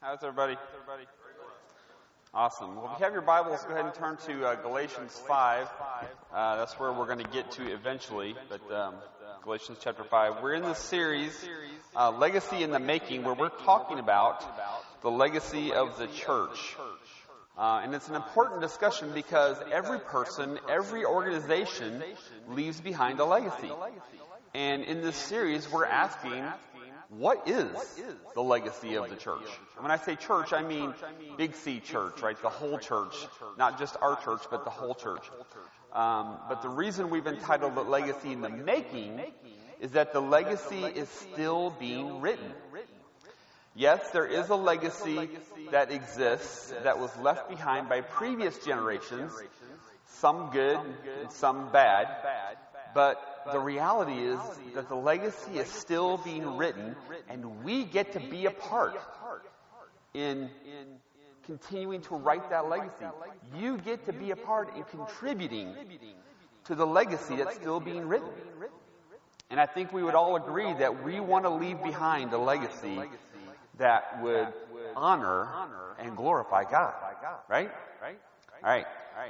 How's everybody? Awesome. Well, if you have your Bibles, go ahead and turn to uh, Galatians 5. Uh, that's where we're going to get to eventually, but um, Galatians chapter 5. We're in the series, uh, Legacy in the Making, where we're talking about the legacy of the church. Uh, and it's an important discussion because every person, every organization leaves behind a legacy. And in this series, we're asking, what is the legacy of the church? And when I say church, I mean Big C church, right? The whole church. Not just our church, but the whole church. Um, but the reason we've entitled it Legacy in the Making is that the legacy is still being written. Yes, there is a legacy that exists that was left behind by previous generations, some good and some bad, but the reality is that the legacy is still being written, and we get to be a part in continuing to write that legacy. You get to be a part in contributing to the legacy that's still being written. And I think we would all agree that we want to leave behind a legacy that would honor and glorify God. Right? Right? All right.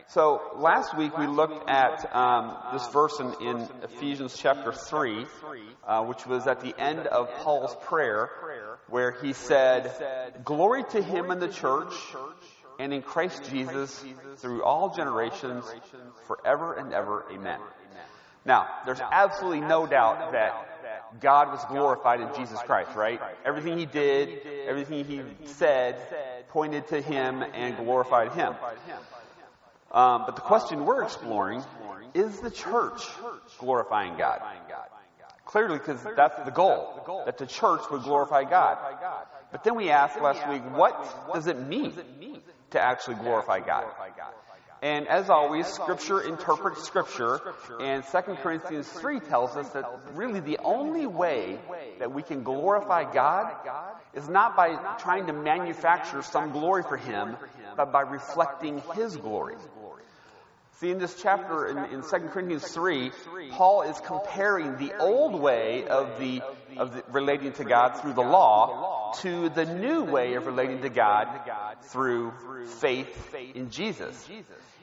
So last week we looked at um, this verse in, in, Ephesians chapter 3, uh, which was at the end of Paul's prayer, where he said, Glory to him in the church and in Christ Jesus through all generations, forever and ever. Amen. Now, there's absolutely no doubt that God was glorified in Jesus Christ, right? Everything he did, everything he said pointed to him and glorified him. Um, but the question we're exploring is the church glorifying God? Clearly, because that's the goal, that the church would glorify God. But then we asked last week, what does it mean to actually glorify God? And as always, Scripture interprets Scripture, and 2 Corinthians 3 tells us that really the only way that we can glorify God is not by trying to manufacture some glory for Him, but by reflecting His glory. See, in this chapter, in, in 2 Corinthians 3, Paul is comparing the old way of the, of the, relating to God through the law to the new way of relating to God through faith in Jesus.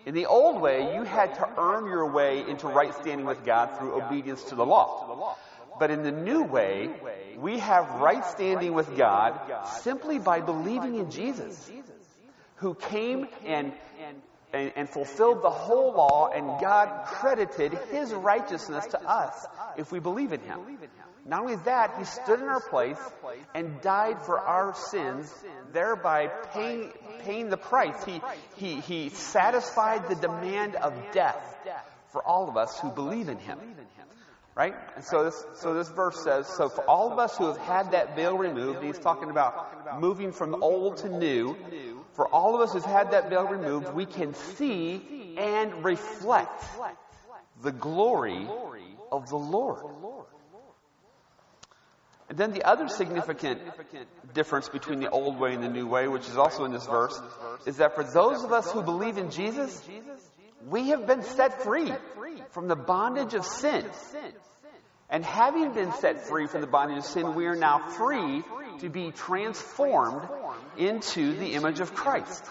In the old way, you had to earn your way into right standing with God through obedience to the law. But in the new way, we have right standing with God simply by believing in Jesus, who came and and, and, fulfilled the whole law, and God credited His righteousness to us if we believe in Him. Not only that, He stood in our place and died for our sins, thereby paying, paying the price. He, he, he satisfied the demand of death for all of us who believe in Him. Right? And so this, so this verse says, so for all of us who have had that veil removed, he's talking about moving from old to new, for all of us who've had that veil removed, we can see and reflect the glory of the Lord. And then the other significant difference between the old way and the new way, which is also in this verse, is that for those of us who believe in Jesus, we have been set free from the bondage of sin. And having been set free from the bondage of sin, we are now free to be transformed into the image of Christ.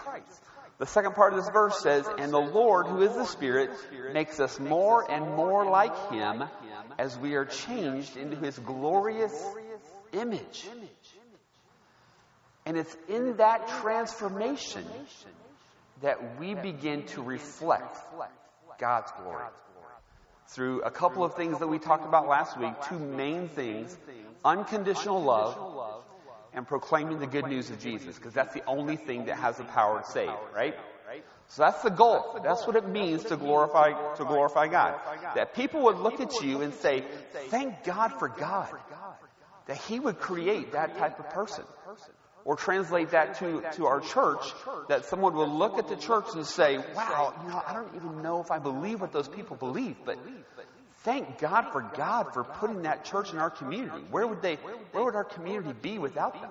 The second part of this verse says, And the Lord, who is the Spirit, makes us more and more like Him as we are changed into His glorious image. And it's in that transformation that we begin to reflect God's glory through a couple of things that we talked about last week, two main things unconditional love and proclaiming the good news of Jesus, because that's the only thing that has the power to save, right? So that's the goal. That's what it means to glorify to glorify God. That people would look at you and say, "Thank God for God." That He would create that type of person. Or translate that to, to our church, that someone would look at the church and say, wow, you know, I don't even know if I believe what those people believe, but thank God for God for putting that church in our community. Where would they, where would our community be without them?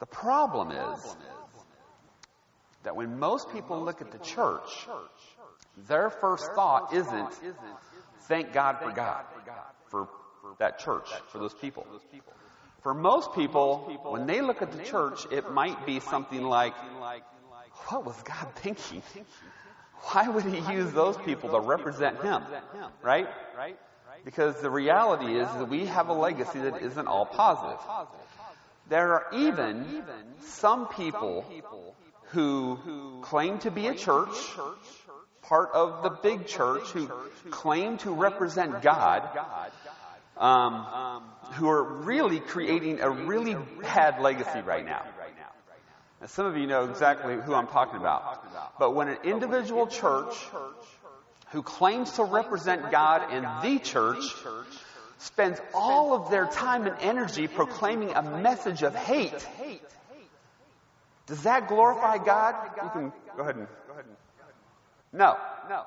The problem is that when most people look at the church, their first thought isn't, thank God for God for that church, for those people. For most people, when they look at the church, it might be something like, what was God thinking? Why would he use those people to represent him? Right? Because the reality is that we have a legacy that isn't all positive. There are even some people who claim to be a church, part of the big church, who claim to represent God, um, who are really creating a really bad legacy right now. Now, some of you know exactly who I'm talking about. But when an individual church who claims to represent God in the church spends all of their time and energy proclaiming a message of hate, does that glorify God? You can go ahead and. No. No.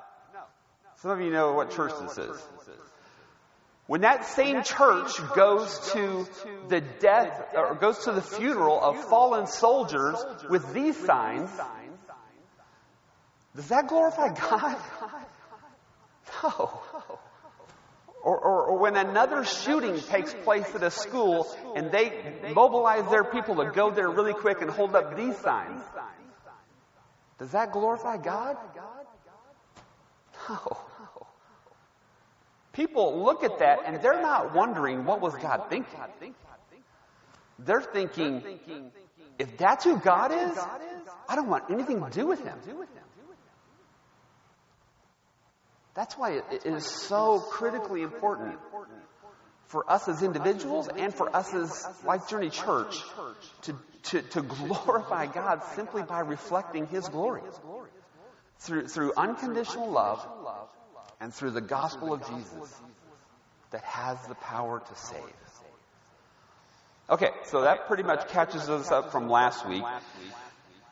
Some of you know what church this is. When that same church goes to the death, or goes to the funeral of fallen soldiers with these signs, does that glorify God? No. Or, or, or, when another shooting takes place at a school and they mobilize their people to go there really quick and hold up these signs, does that glorify God? No. People look at that and they're not wondering what was God thinking. They're thinking, if that's who God is, I don't want anything to do with him. That's why it is so critically important for us as individuals and for us as Life Journey Church to, to, to glorify God simply by reflecting His glory through, through unconditional love and through the gospel of Jesus that has the power to save. Okay, so that pretty much catches us up from last week.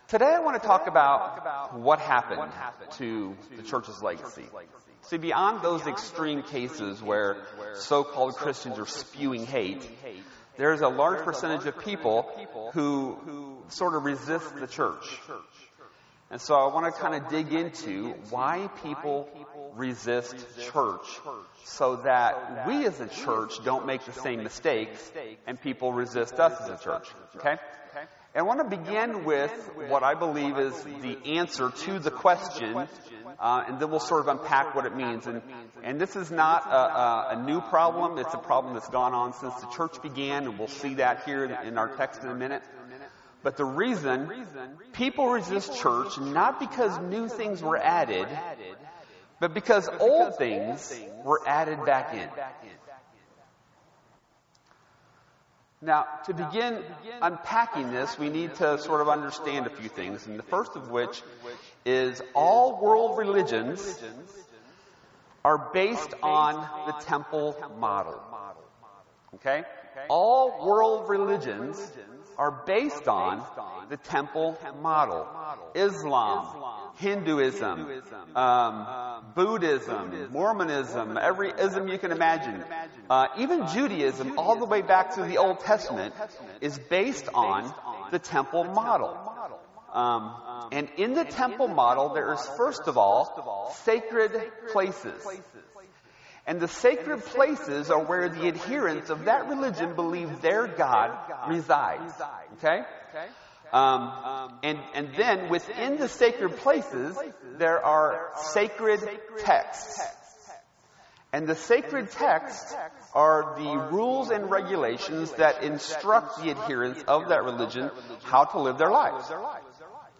Today I want to talk about what happened to the church's legacy. See, beyond those extreme cases where so-called Christians are spewing hate, there's a large percentage of people who sort of resist the church. And so I want to kind of dig into why people resist church so that we as a church don't make the same mistakes and people resist us as a church. Okay? And I want to begin with what I believe is the answer to the question, uh, and then we'll sort of unpack what it means. And, and this is not a, a, a, new problem. It's a problem that's gone on since the church began, and we'll see that here in our text in a minute. But the reason people resist church, not because new things were added, but because old things were added back in. Now, to begin unpacking this, we need to sort of understand a few things, and the first of which is all world religions are based on the temple model. Okay? All world religions are based on the temple model. Islam, Hinduism, um, Buddhism, Mormonism, every ism you can imagine, uh, even Judaism, all the way back to the Old Testament, is based on the temple model. Um, and in the temple model, there is first of all sacred places. And the sacred places are where the adherents of that religion believe their God resides. Okay? Um, and, and then within the sacred places, there are sacred texts. And the sacred texts are the rules and regulations that instruct the adherents of that religion how to live their lives.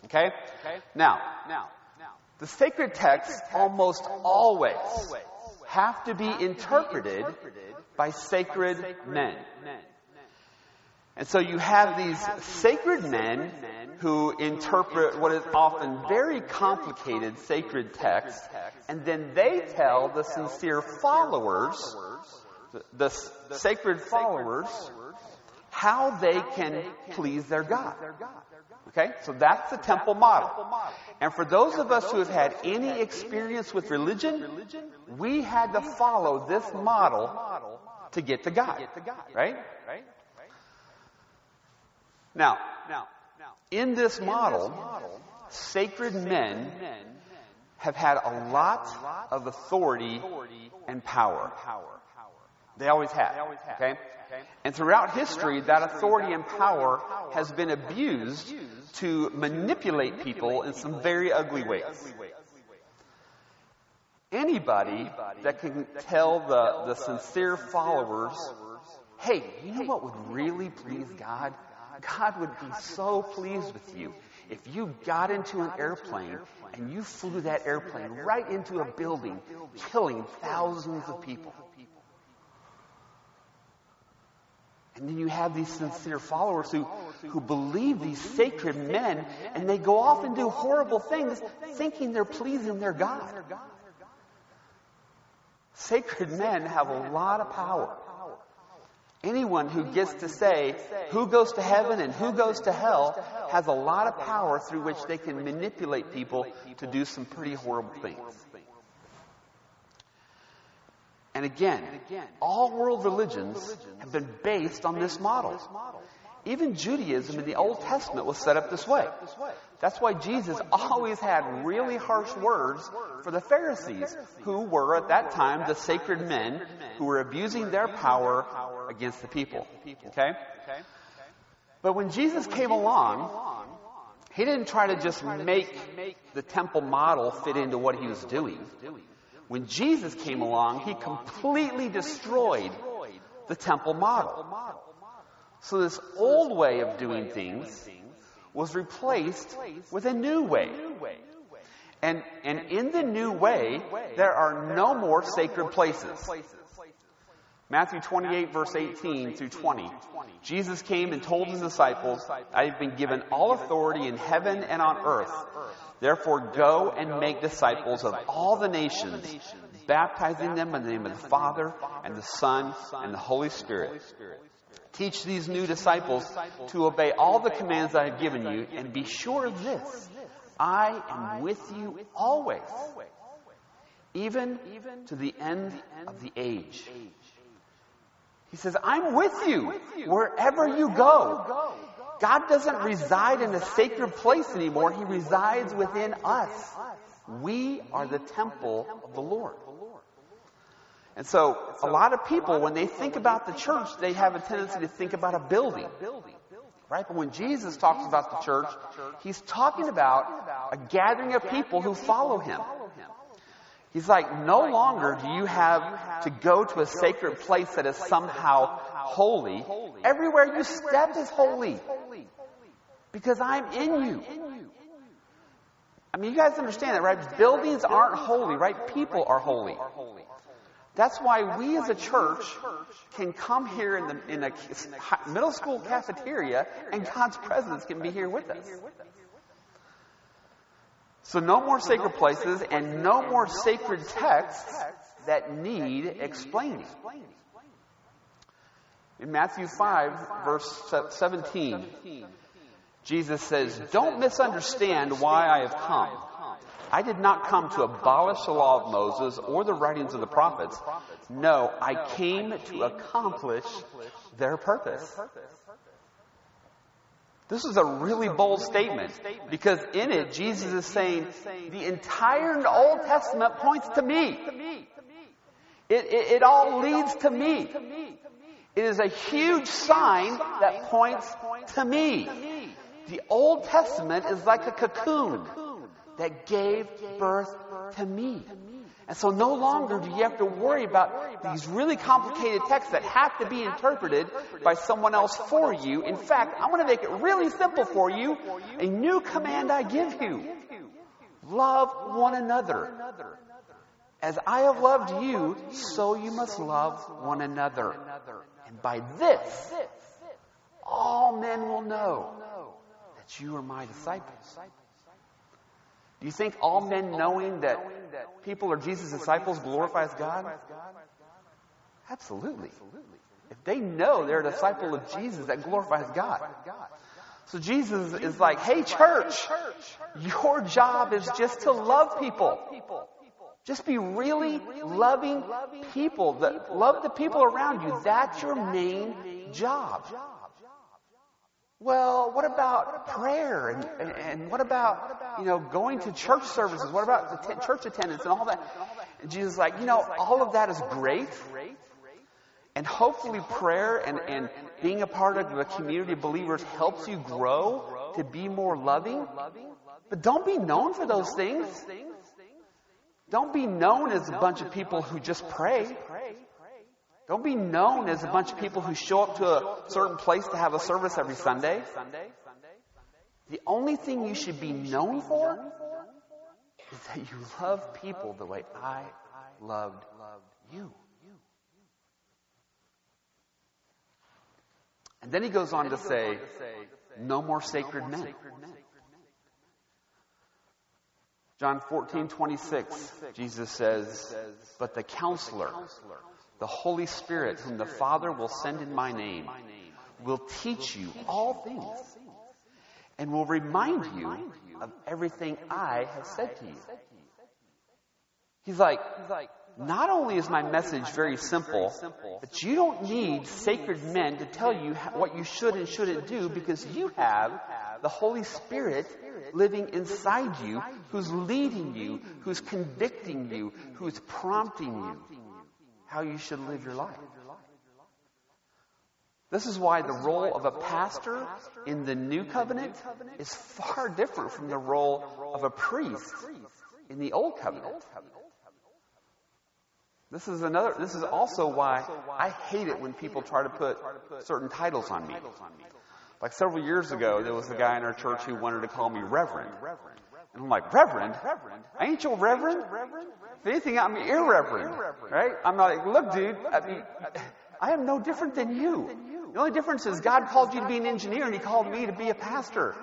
Okay? Now, now, the sacred texts almost always have to be interpreted by sacred men. And so you have these sacred men who interpret what is often very complicated sacred texts, and then they tell the sincere followers, the, the sacred followers, how they can please their God. Okay? So that's the temple model. And for those of us who have had any experience with religion, we had to follow this model to get to God. Right? Now, in this model, sacred men have had a lot of authority and power. They always have. Okay? And throughout history, that authority and power has been abused to manipulate people in some very ugly ways. Anybody that can tell the, the sincere followers, hey, you know what would really please God? God would be so pleased with you if you got into an airplane and you flew that airplane right into a building, killing thousands of people. And then you have these sincere followers who, who believe these sacred men and they go off and do horrible things thinking they're pleasing their God. Sacred men have a lot of power. Anyone who gets to say who goes to heaven and who goes to hell has a lot of power through which they can manipulate people to do some pretty horrible things. And again, all world religions have been based on this model. Even Judaism in the Old Testament was set up this way. That's why Jesus always had really harsh words for the Pharisees, who were at that time the sacred men who were abusing their power against the people. Okay? But when Jesus came along, he didn't try to just make the temple model fit into what he was doing. When Jesus came along, he completely destroyed the temple model. So this old way of doing things was replaced with a new way. And, and in the new way, there are no more sacred places. Matthew 28 verse 18 through 20. Jesus came and told his disciples, I have been given all authority in heaven and on earth. Therefore go and make disciples of all the nations, baptizing them in the name of the Father and the Son and the Holy Spirit Teach these new disciples to obey all the commands I have given you, and be sure of this I am with you always, even to the end of the age. He says, I'm with you wherever you go. God doesn't reside in a sacred place anymore. He resides within us. We are the temple of the Lord. And so, a lot of people, when they think about the church, they have a tendency to think about a building. Right? But when Jesus talks about the church, he's talking about a gathering of people who follow him. He's like, no longer do you have to go to a sacred place that is somehow holy. Everywhere you step is holy. Because I'm in you. I mean, you guys understand that, right? Buildings aren't holy, right? People are holy. That's why we as a church can come here in, the, in a middle school cafeteria and God's presence can be here with us. So no more sacred places and no more sacred texts that need explaining. In Matthew 5, verse 17, Jesus says, Don't misunderstand why I have come. I did not come to abolish the law of Moses or the writings of the prophets. No, I came to accomplish their purpose. This is a really bold statement because in it, Jesus is saying the entire Old Testament points to me. It, it, it all leads to me. It is a huge sign that points to me. The Old Testament is like a cocoon that gave birth to me. And so no longer do you have to worry about these really complicated texts that have to be interpreted by someone else for you. In fact, I want to make it really simple for you. A new command I give you. Love one another. As I have loved you, so you must love one another. And by this, all men will know that you are my disciples. Do you think all men knowing that people are Jesus' disciples glorifies God? Absolutely. If they know they're a disciple of Jesus, that glorifies God. So Jesus is like, hey church, your job is just to love people. Just be really loving people. That love the people around you. That's your main job. Well, what about prayer and, and, and, what about, you know, going to church services? What about the t- church attendance and all that? And Jesus is like, you know, all of that is great. And hopefully prayer and, and being a part of the community of believers helps you grow to be more loving. But don't be known for those things. Don't be known as a bunch of people who just pray. Don't be known as a bunch of people who show up to a certain place to have a service every Sunday. The only thing you should be known for is that you love people the way I loved you. And then he goes on to say, no more sacred men. John 14, 26, Jesus says, But the counselor, the Holy Spirit, whom the Father will send in my name, will teach you all things and will remind you of everything I have said to you. He's like, not only is my message very simple, but you don't need sacred men to tell you what you should and shouldn't do because you have the Holy Spirit living inside you who's leading you, who's convicting you, who's prompting you how you should live your life. This is why the role of a pastor in the new covenant is far different from the role of a priest in the old covenant. This is another, this is also why I hate it when people try to put certain titles on me. Like several years ago, there was a guy in our church who wanted to call me Reverend. And I'm like, Reverend? I ain't your Reverend? If anything, I'm irreverent. Right? I'm not like, look, dude, I mean, I am no different than you. The only difference is God called you to be an engineer and He called me to be a pastor.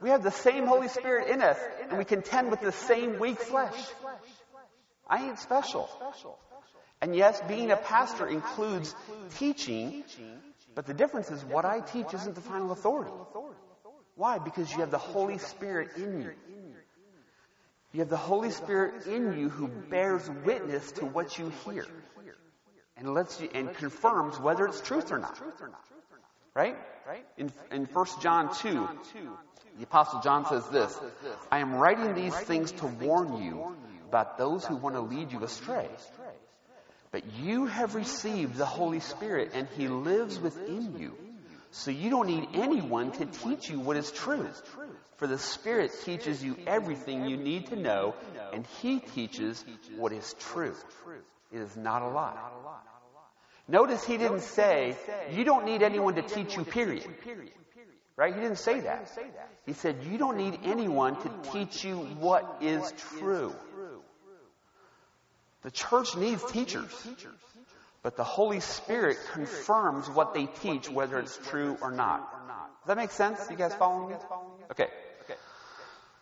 We have the same Holy Spirit in us and we contend with the same weak flesh. I ain't special. And yes, being a pastor includes teaching, but the difference is what I teach isn't the final authority. Why? Because you have the Holy Spirit in you. You have the Holy Spirit in you who bears witness to what you hear and lets you and confirms whether it's truth or not. Right? Right. In, in 1 John 2, the Apostle John says this I am writing these things to warn you about those who want to lead you astray. But you have received the Holy Spirit and He lives within you. So you don't need anyone to teach you what is true. For the Spirit teaches you everything you need to know and He teaches what is true. It is not a lie. Notice He didn't say, you don't need anyone to teach you, period. Right? He didn't say that. He said, you don't need anyone to teach you what is true. The church needs teachers. But the Holy Spirit confirms what they teach, whether it's true or not. Does that make sense? You guys following me? Okay.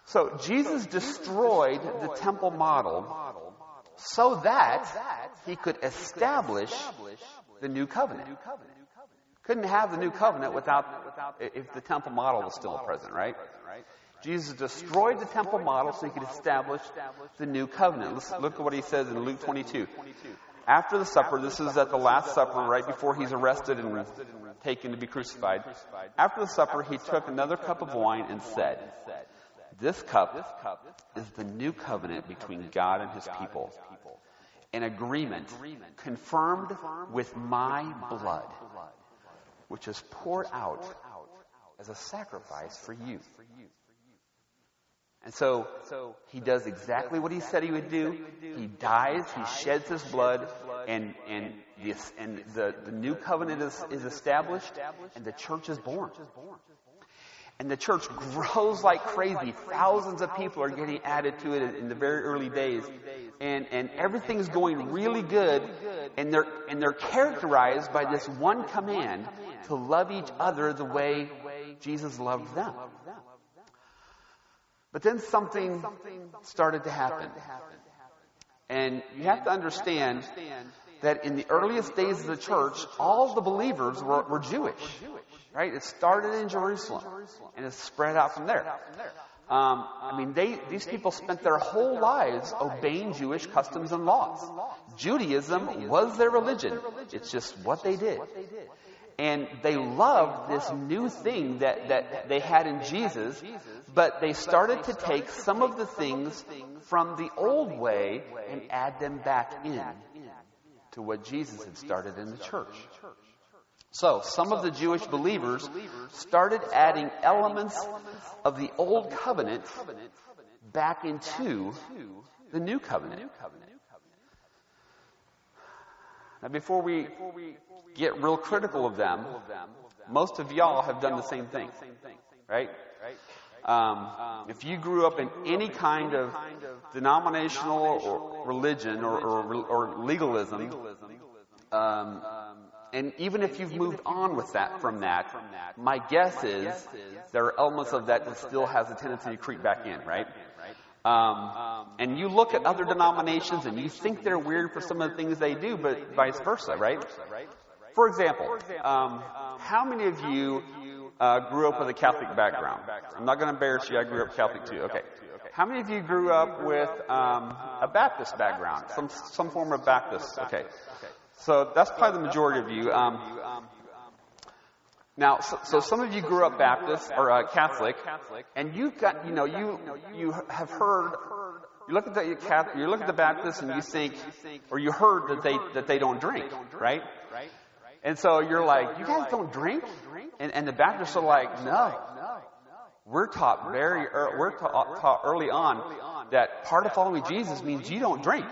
So Jesus destroyed the temple model so that he could establish the new covenant. Couldn't have the new covenant without if the temple model was still present, right? Jesus destroyed the temple model so he could establish the new covenant. Let's look at what he says in Luke 22. After the supper, this is at the Last Supper, right before he's arrested and taken to be crucified. After the supper, he took another cup of wine and said, This cup is the new covenant between God and his people. An agreement confirmed with my blood, which is poured out as a sacrifice for you. And so he does exactly what he said he would do. He dies, he sheds his blood, and, and, this, and the, the new covenant is, is established, and the church is born. And the church grows like crazy. Thousands of people are getting added to it in the very early days. And, and everything's going really good. And they're, and they're characterized by this one command to love each other the way Jesus loved them. But then something started to happen. And you have to understand that in the earliest days of the church, all the believers were, were Jewish. Right? It started in Jerusalem and it spread out from there. Um, I mean, they, these people spent their whole lives obeying Jewish customs and laws. Judaism was their religion. It's just what they did. And they loved this new thing that, that they had in Jesus, but they started to take some of the things from the old way and add them back in to what Jesus had started in the church. So, some of the Jewish believers started adding elements of the old covenant back into the new covenant. Now, before we get real critical of them, most of y'all have done the same thing, right? Um, if you grew up in any kind of denominational or religion or, or, or legalism, um, and even if you've moved on with that from that, my guess is there are elements of that that still has a tendency to creep back in, right? Um, and you look at other denominations and you think they're weird for some of the things they do, but vice versa, right? For example, um, how many of you uh, grew up with a Catholic background? I'm not going to embarrass you. I grew up Catholic too. Okay. How many of you grew up with um, a Baptist background, some some form of Baptist? Okay. So that's probably the majority of you. Um, now, so, so, some of you grew up Baptist or uh, Catholic, and you got, you know, you you have heard. You look at the you look at the Baptists and you think, or you heard that they that they don't drink, right? And so you're like, you guys don't drink, and, and the Baptists are like, no. We're taught very, we're taught early on that part of following Jesus means you don't drink,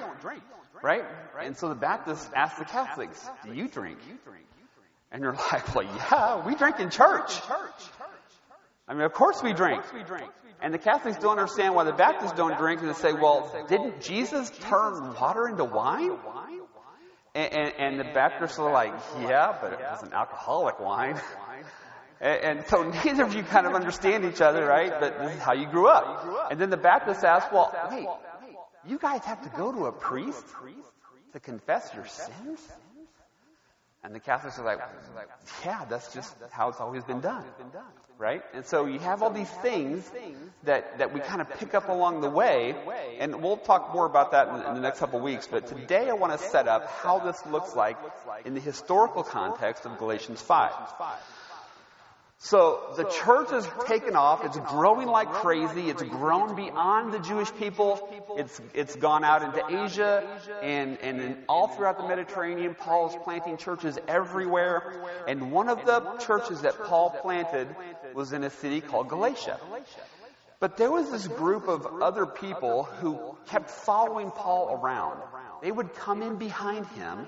right? And so the Baptists ask the Catholics, do you drink? And you're like, well, yeah, we drink in church. I mean, of course we drink. And the Catholics don't understand why the Baptists don't drink, and they say, well, didn't Jesus turn water into wine? And, and, and the Baptists are like, yeah, but it was an alcoholic wine. And, and, so neither of you kind of understand each other, right? But this is how you grew up. And then the Baptists ask, well, wait, you guys have to go to a priest to confess your sins? And the Catholics are like, yeah, that's just how it's always been done. Right? And so you have all these things that, that we kind of pick up along the way, and we'll talk more about that in, the next couple of weeks, but today I want to set up how this looks like in the historical context of Galatians 5. So the church has taken off. It's growing like crazy. It's grown beyond the Jewish people. It's, it's gone out into Asia and, and in, all throughout the Mediterranean. Paul is planting churches everywhere. And one of the churches that Paul planted was in a city called Galatia. But there was this group of other people who kept following Paul around. They would come in behind him,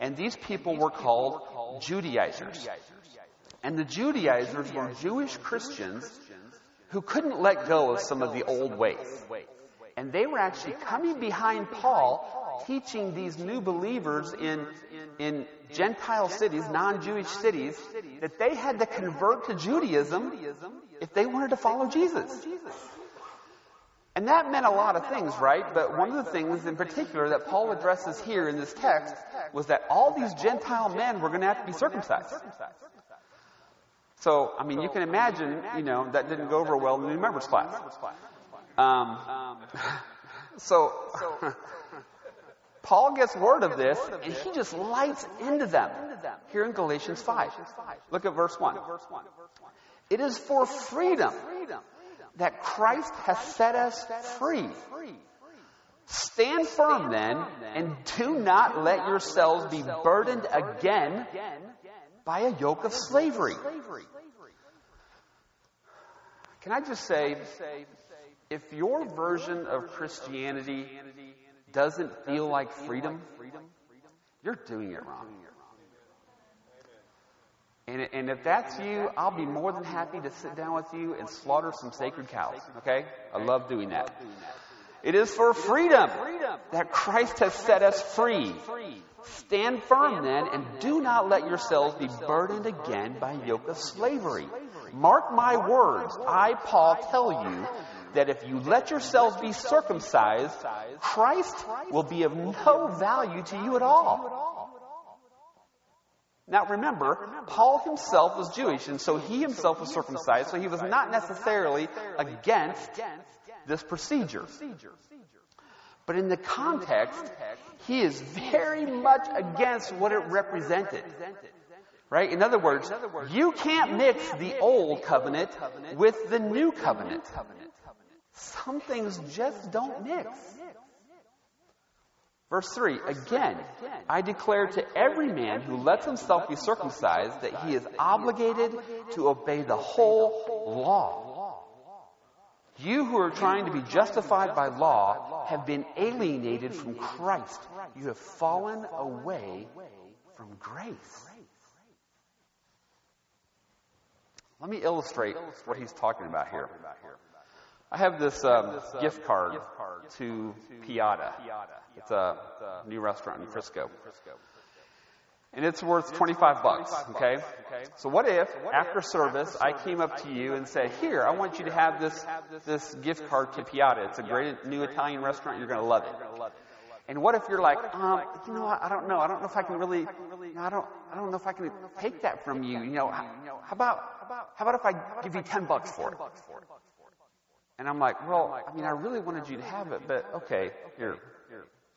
and these people were called Judaizers. And the Judaizers were Jewish Christians who couldn't let go of some of the old ways. And they were actually coming behind Paul, teaching these new believers in, in Gentile cities, non-Jewish cities, that they had to convert to Judaism if they wanted to follow Jesus. And that meant a lot of things, right? But one of the things in particular that Paul addresses here in this text was that all these Gentile men were going to have to be circumcised. So, I mean, you can imagine, you know, that didn't go over well in the new members class. Um, so, Paul gets word of this, and he just lights into them here in Galatians 5. Look at verse 1. It is for freedom that Christ has set us free. Stand firm then, and do not let yourselves be burdened again by a yoke of slavery. Can I just say, if your version of Christianity doesn't feel like freedom, you're doing it wrong. And, and if that's you, I'll be more than happy to sit down with you and slaughter some sacred cows. Okay? I love doing that. It is for freedom that Christ has set us free. Stand firm then and do not let yourselves be burdened again by yoke of slavery. Mark my words. I, Paul, tell you that if you let yourselves be circumcised, Christ will be of no value to you at all. Now remember, Paul himself was Jewish, and so he himself was circumcised, so he was not necessarily against this procedure. But in the context, he is very much against what it represented. Right? In other words, you can't mix the old covenant with the new covenant. Some things just don't mix. Verse 3 Again, I declare to every man who lets himself be circumcised that he is obligated to obey the whole law. You who are trying to be justified by law have been alienated from Christ. You have fallen away from grace. Let me illustrate what he's talking about here. I have this um, gift card to Piada. It's a new restaurant in Frisco. And it's worth 25 bucks, okay? So what if, after service, I came up to you and said, here, I want you to have this, this gift card to Piada. It's a great new Italian restaurant. You're going to love it. And what if you're like, um, you know, I don't know. I don't know if I can really, I don't, I don't know if I can take that from you. You know, how about, how about if I give you 10 bucks for it? And I'm like, well, I mean, I really wanted you to have it, but okay, here,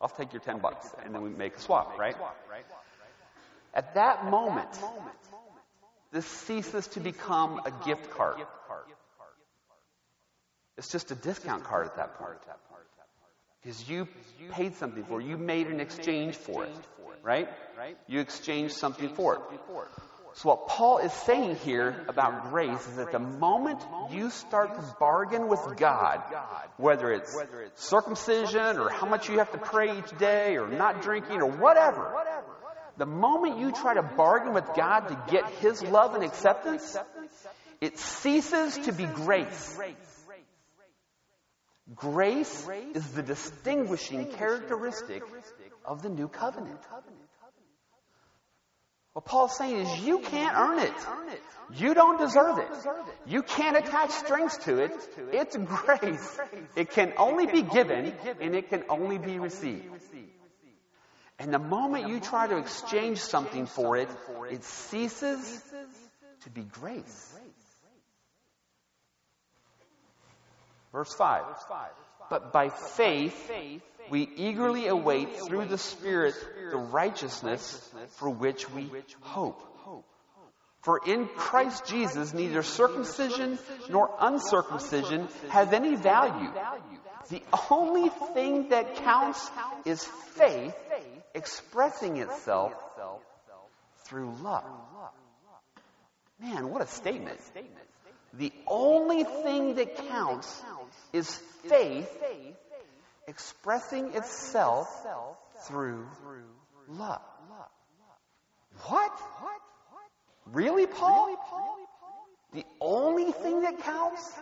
I'll take your 10 bucks. And then we make a swap, right? At that moment, this ceases to become a gift card. It's just a discount card at that point. Because you paid something for it. You made an exchange for it. Right? You exchanged something for it. So what Paul is saying here about grace is that the moment you start to bargain with God, whether it's circumcision or how much you have to pray each day or not drinking or whatever, the moment you try to bargain with God to get His love and acceptance, it ceases to be grace. Grace is the distinguishing characteristic of the new covenant. What Paul's saying is you can't earn it. You don't deserve it. You can't attach strings to it. It's grace. It can only be given and it can only be received. And the moment you try to exchange something for it, it ceases to be grace. Verse 5. But by faith, we eagerly await through the Spirit the righteousness for which we hope. For in Christ Jesus, neither circumcision nor uncircumcision has any value. The only thing that counts is faith expressing itself through love. Man, what a statement. The only thing that counts is faith expressing itself through love. What? Really, Paul? The only thing that counts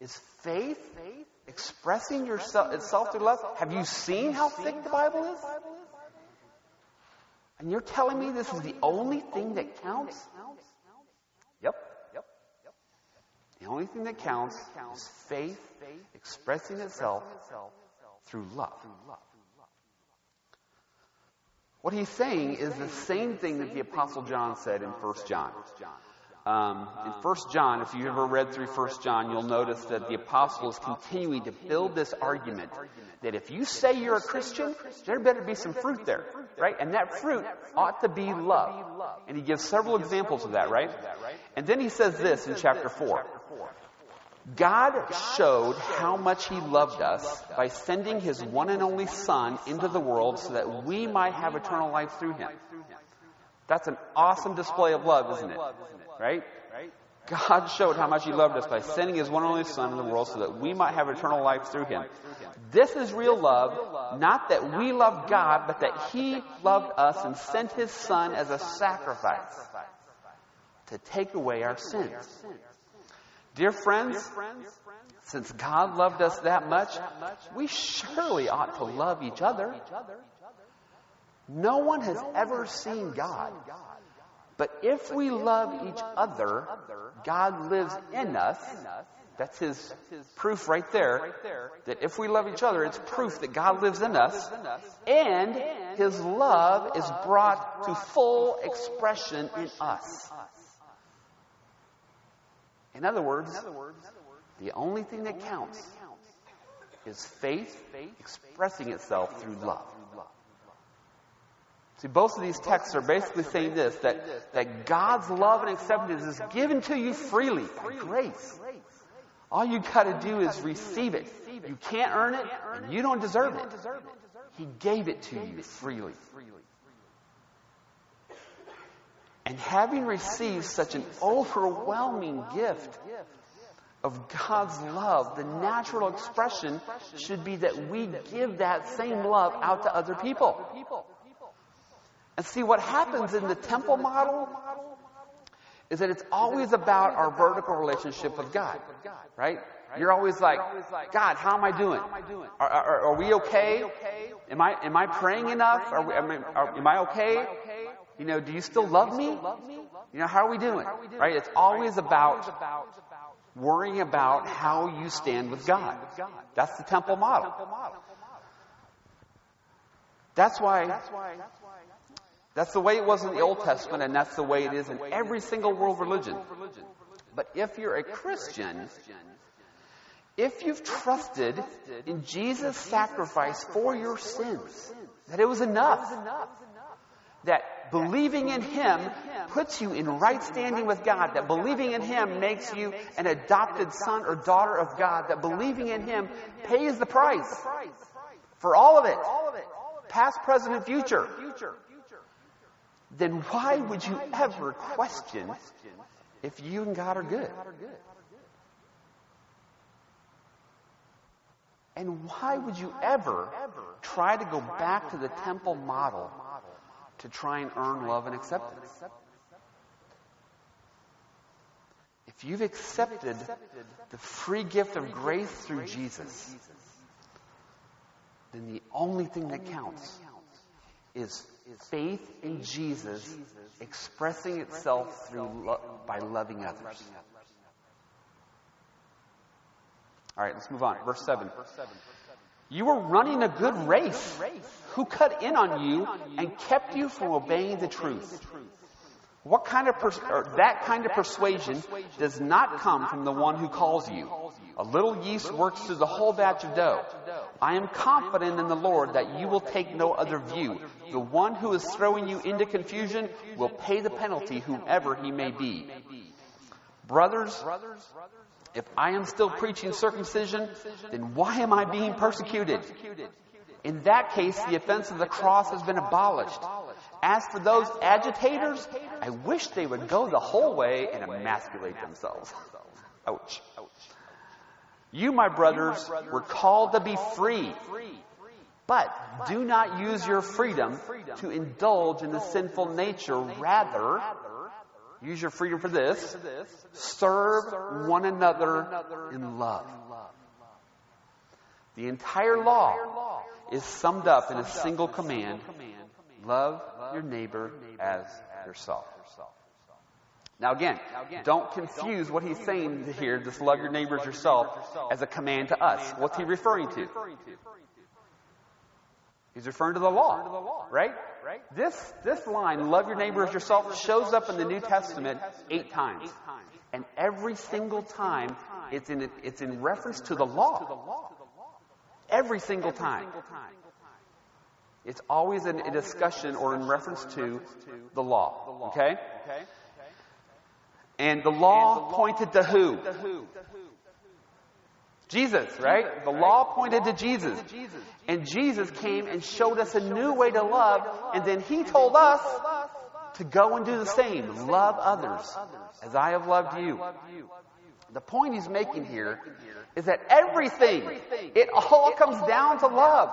is faith expressing yourself itself through love. Have you seen how thick the Bible is? And you're telling me this is the only thing that counts? Yep. The only thing that counts is faith expressing itself through love. What he's saying is the same thing that the Apostle John said in 1 John. Um, in 1 John, if you've ever read through 1 John, you'll notice that the apostle is continuing to build this argument that if you say you're a Christian, there better be some fruit there, right? And that fruit ought to be love. And he gives several examples of that, right? And then he says this in chapter 4. God showed how much He loved us by sending His one and only Son into the world so that we might have eternal life through Him. That's an awesome display of love, isn't it? Right? God showed how much He loved us by sending His one and only Son in the world so that we might have eternal life through Him. This is real love, not that we love God, but that He loved us and sent His Son as a sacrifice to take away our sins. Dear friends, since God loved us that much, we surely ought to love each other. No one has ever seen God. But if we love each other, God lives in us. That's his proof right there. That if we love each other, it's proof that God lives in us. And his love is brought to full expression in us. In other words, the only thing that counts is faith expressing itself through love. See, both of these texts are basically saying this that, that God's love and acceptance is given to you freely by grace. All you got to do is receive it. You can't earn it, and you don't deserve it. He gave it to you freely. And having received such an overwhelming gift of God's love, the natural expression should be that we give that same love out to other people. And see what happens in the temple model is that it's always about our vertical relationship with God, right? You're always like, God, how am I doing? Are, are, are we okay? Am I am I praying enough? Are we, am, I, are, am I okay? You know, do you still love me? You know, how are we doing? Right? It's always about worrying about how you stand with God. That's the temple model. That's why that's the way it was in the Old Testament, and that's the way it is in every single world religion. But if you're a Christian, if you've trusted in Jesus' sacrifice for your sins, that it was enough, that believing in Him puts you in right standing with God, that believing in Him makes you an adopted son or daughter of God, that believing in Him pays the price for all of it, past, present, and future, then why would you ever question if you and God are good? And why would you ever try to go back to the temple model to try and earn love and acceptance? If you've accepted the free gift of grace through Jesus, then the only thing that counts is faith in Jesus expressing itself through lo- by loving others. All right, let's move on. Verse 7. You were running a good race. Who cut in on you and kept you from obeying the truth? What kind of pers- that kind of persuasion does not come from the one who calls you? A little yeast works through the whole batch of dough. I am confident in the Lord that you will take no other view. The one who is throwing you into confusion will pay the penalty, whomever he may be. Brothers, if I am still preaching circumcision, then why am I being persecuted? In that case, the offense of the cross has been abolished. As for those agitators, I wish they would go the whole way and emasculate themselves. Ouch. You, my brothers, were called to be free. But do not use your freedom to indulge in the sinful nature. Rather, use your freedom for this. Serve one another in love. The entire law is summed up in a single command. Love your neighbor as yourself. Now again, don't confuse what he's saying here, just love your neighbors as yourself, as a command to us. What's he referring to? He's referring to the law, right? This, this line, love your neighbor as yourself, shows up in the New Testament eight times. And every single time, it's in, it's in reference to the law. Every single time. It's always in a discussion or in reference to the law. Okay? And the law pointed to who? Jesus, right? The law pointed to Jesus. And Jesus came and showed us a new way to love, and then he told us to go and do the same. Love others as I have loved you. The point he's making here is that everything, it all comes down to love.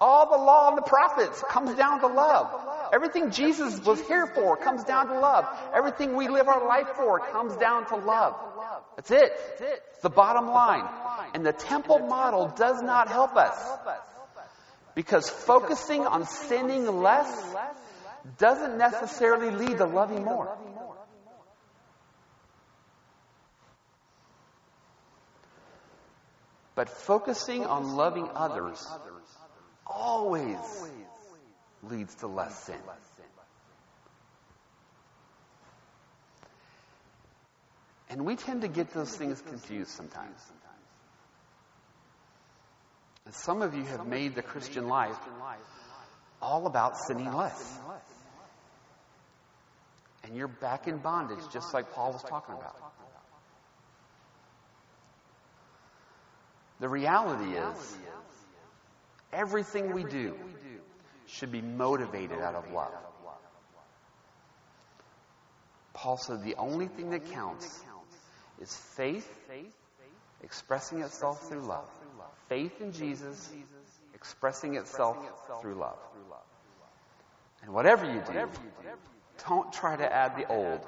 All the law and the prophets comes down to love. Everything Jesus was here for comes down to love. Everything we live our life for comes down to love. That's it. It's the bottom line. And the temple model does not help us. Because focusing on sinning less doesn't necessarily lead to loving more. But focusing on loving others always leads to less sin. And we tend to get those things confused sometimes. And some of you have made the Christian life all about sinning less. And you're back in bondage, just like Paul was talking about. The reality is, Everything we do should be motivated out of love. Paul said the only thing that counts is faith expressing itself through love. Faith in Jesus expressing itself through love. And whatever you do, don't try to add the old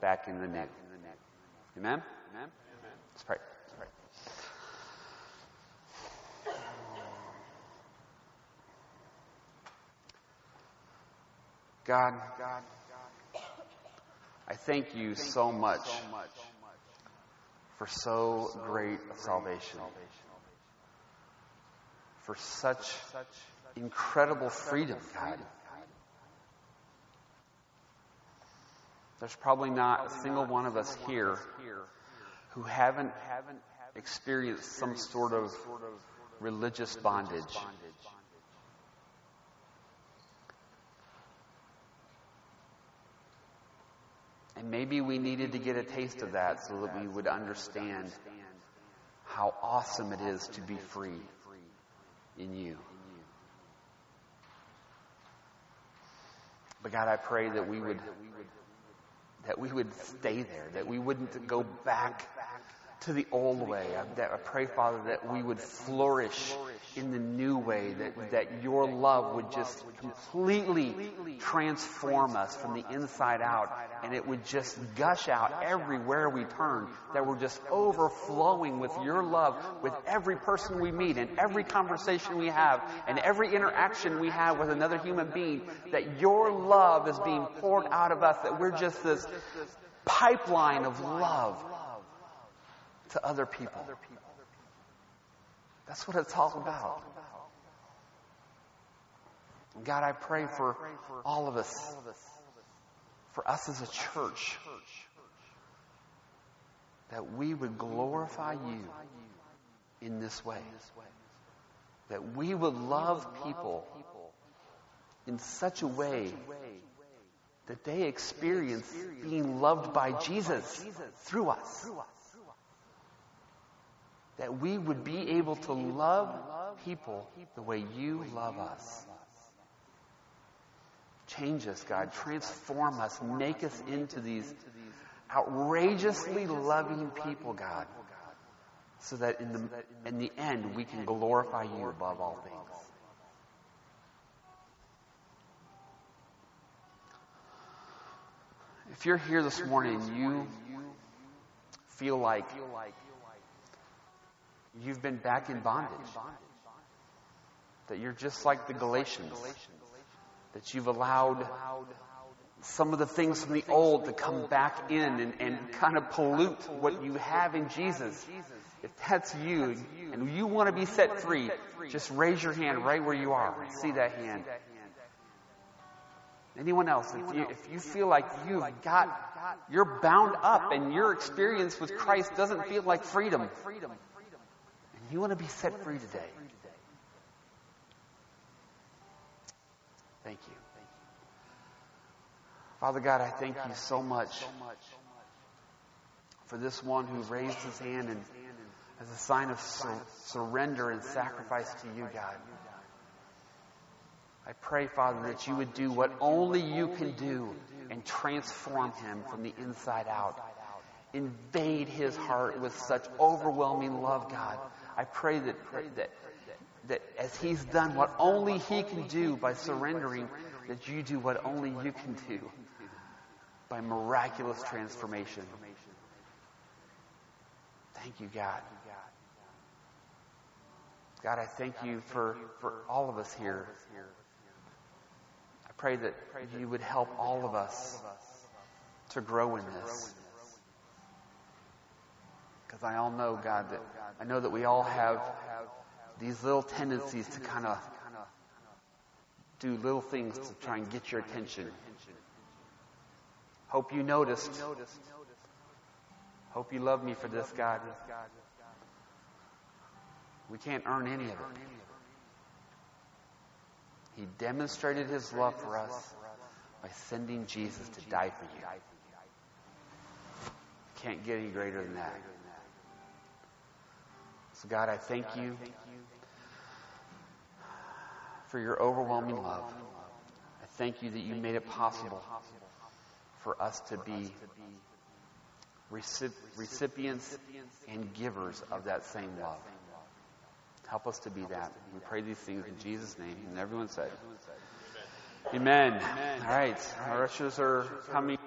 back in the new. Amen? Let's pray. God, I thank you so much for so great salvation, for such incredible freedom, God. There's probably not a single one of us here who haven't experienced some sort of religious bondage. And maybe we needed to get a taste of that so that we would understand how awesome it is to be free in you. But God, I pray that we would that we would stay there, that we wouldn't go back to the old way. I, that I pray, Father, that we would flourish in the new way, that, that your love would just completely transform us from the inside out, and it would just gush out everywhere we turn, that we're just overflowing with your love with every person we meet and every conversation we have and every interaction we have with another human being, that your love is being poured out of us, that we're just this pipeline of love to other people. That's what it's all about. God, I pray for all of us, for us as a church, that we would glorify you in this way. That we would love people in such a way that they experience being loved by Jesus through us that we would be able to love people the way you love us. Change us, God. Transform us. Make us into these outrageously loving people, God. So that in the, in the end, we can glorify you above all things. If you're here this morning, you feel like you've been back in bondage. That you're just like the Galatians. That you've allowed some of the things from the old to come back in and, and kind of pollute what you have in Jesus. If that's you and you want to be set free, just raise your hand right where you are. See that hand. Anyone else, if you, if you feel like you've got, you're bound up and your experience with Christ doesn't feel like freedom, you want to be set free today. Thank you. Father God, I thank you so much for this one who raised his hand and as a sign of sur- surrender and sacrifice to you, God. I pray, Father, that you would do what only you can do and transform him from the inside out. Invade his heart with such overwhelming love, God. I pray that, pray that, that as he's done what only he can do by surrendering, that you do what only you can do by miraculous transformation. Thank you, God. God, I thank you for, for all of us here. I pray that you would help all of us to grow in this. Because I all know, God, that I know that we all have these little tendencies to kind of do little things to try and get your attention. Hope you noticed. Hope you love me for this, God. We can't earn any of it. He demonstrated his love for us by sending Jesus to die for you. Can't get any greater than that. So, God, I thank you. for your overwhelming love. I thank you that you made it possible for us to be recipients and givers of that same love. Help us to be that. We pray these things in Jesus' name. And everyone said, Amen. All right. Our ushers are coming.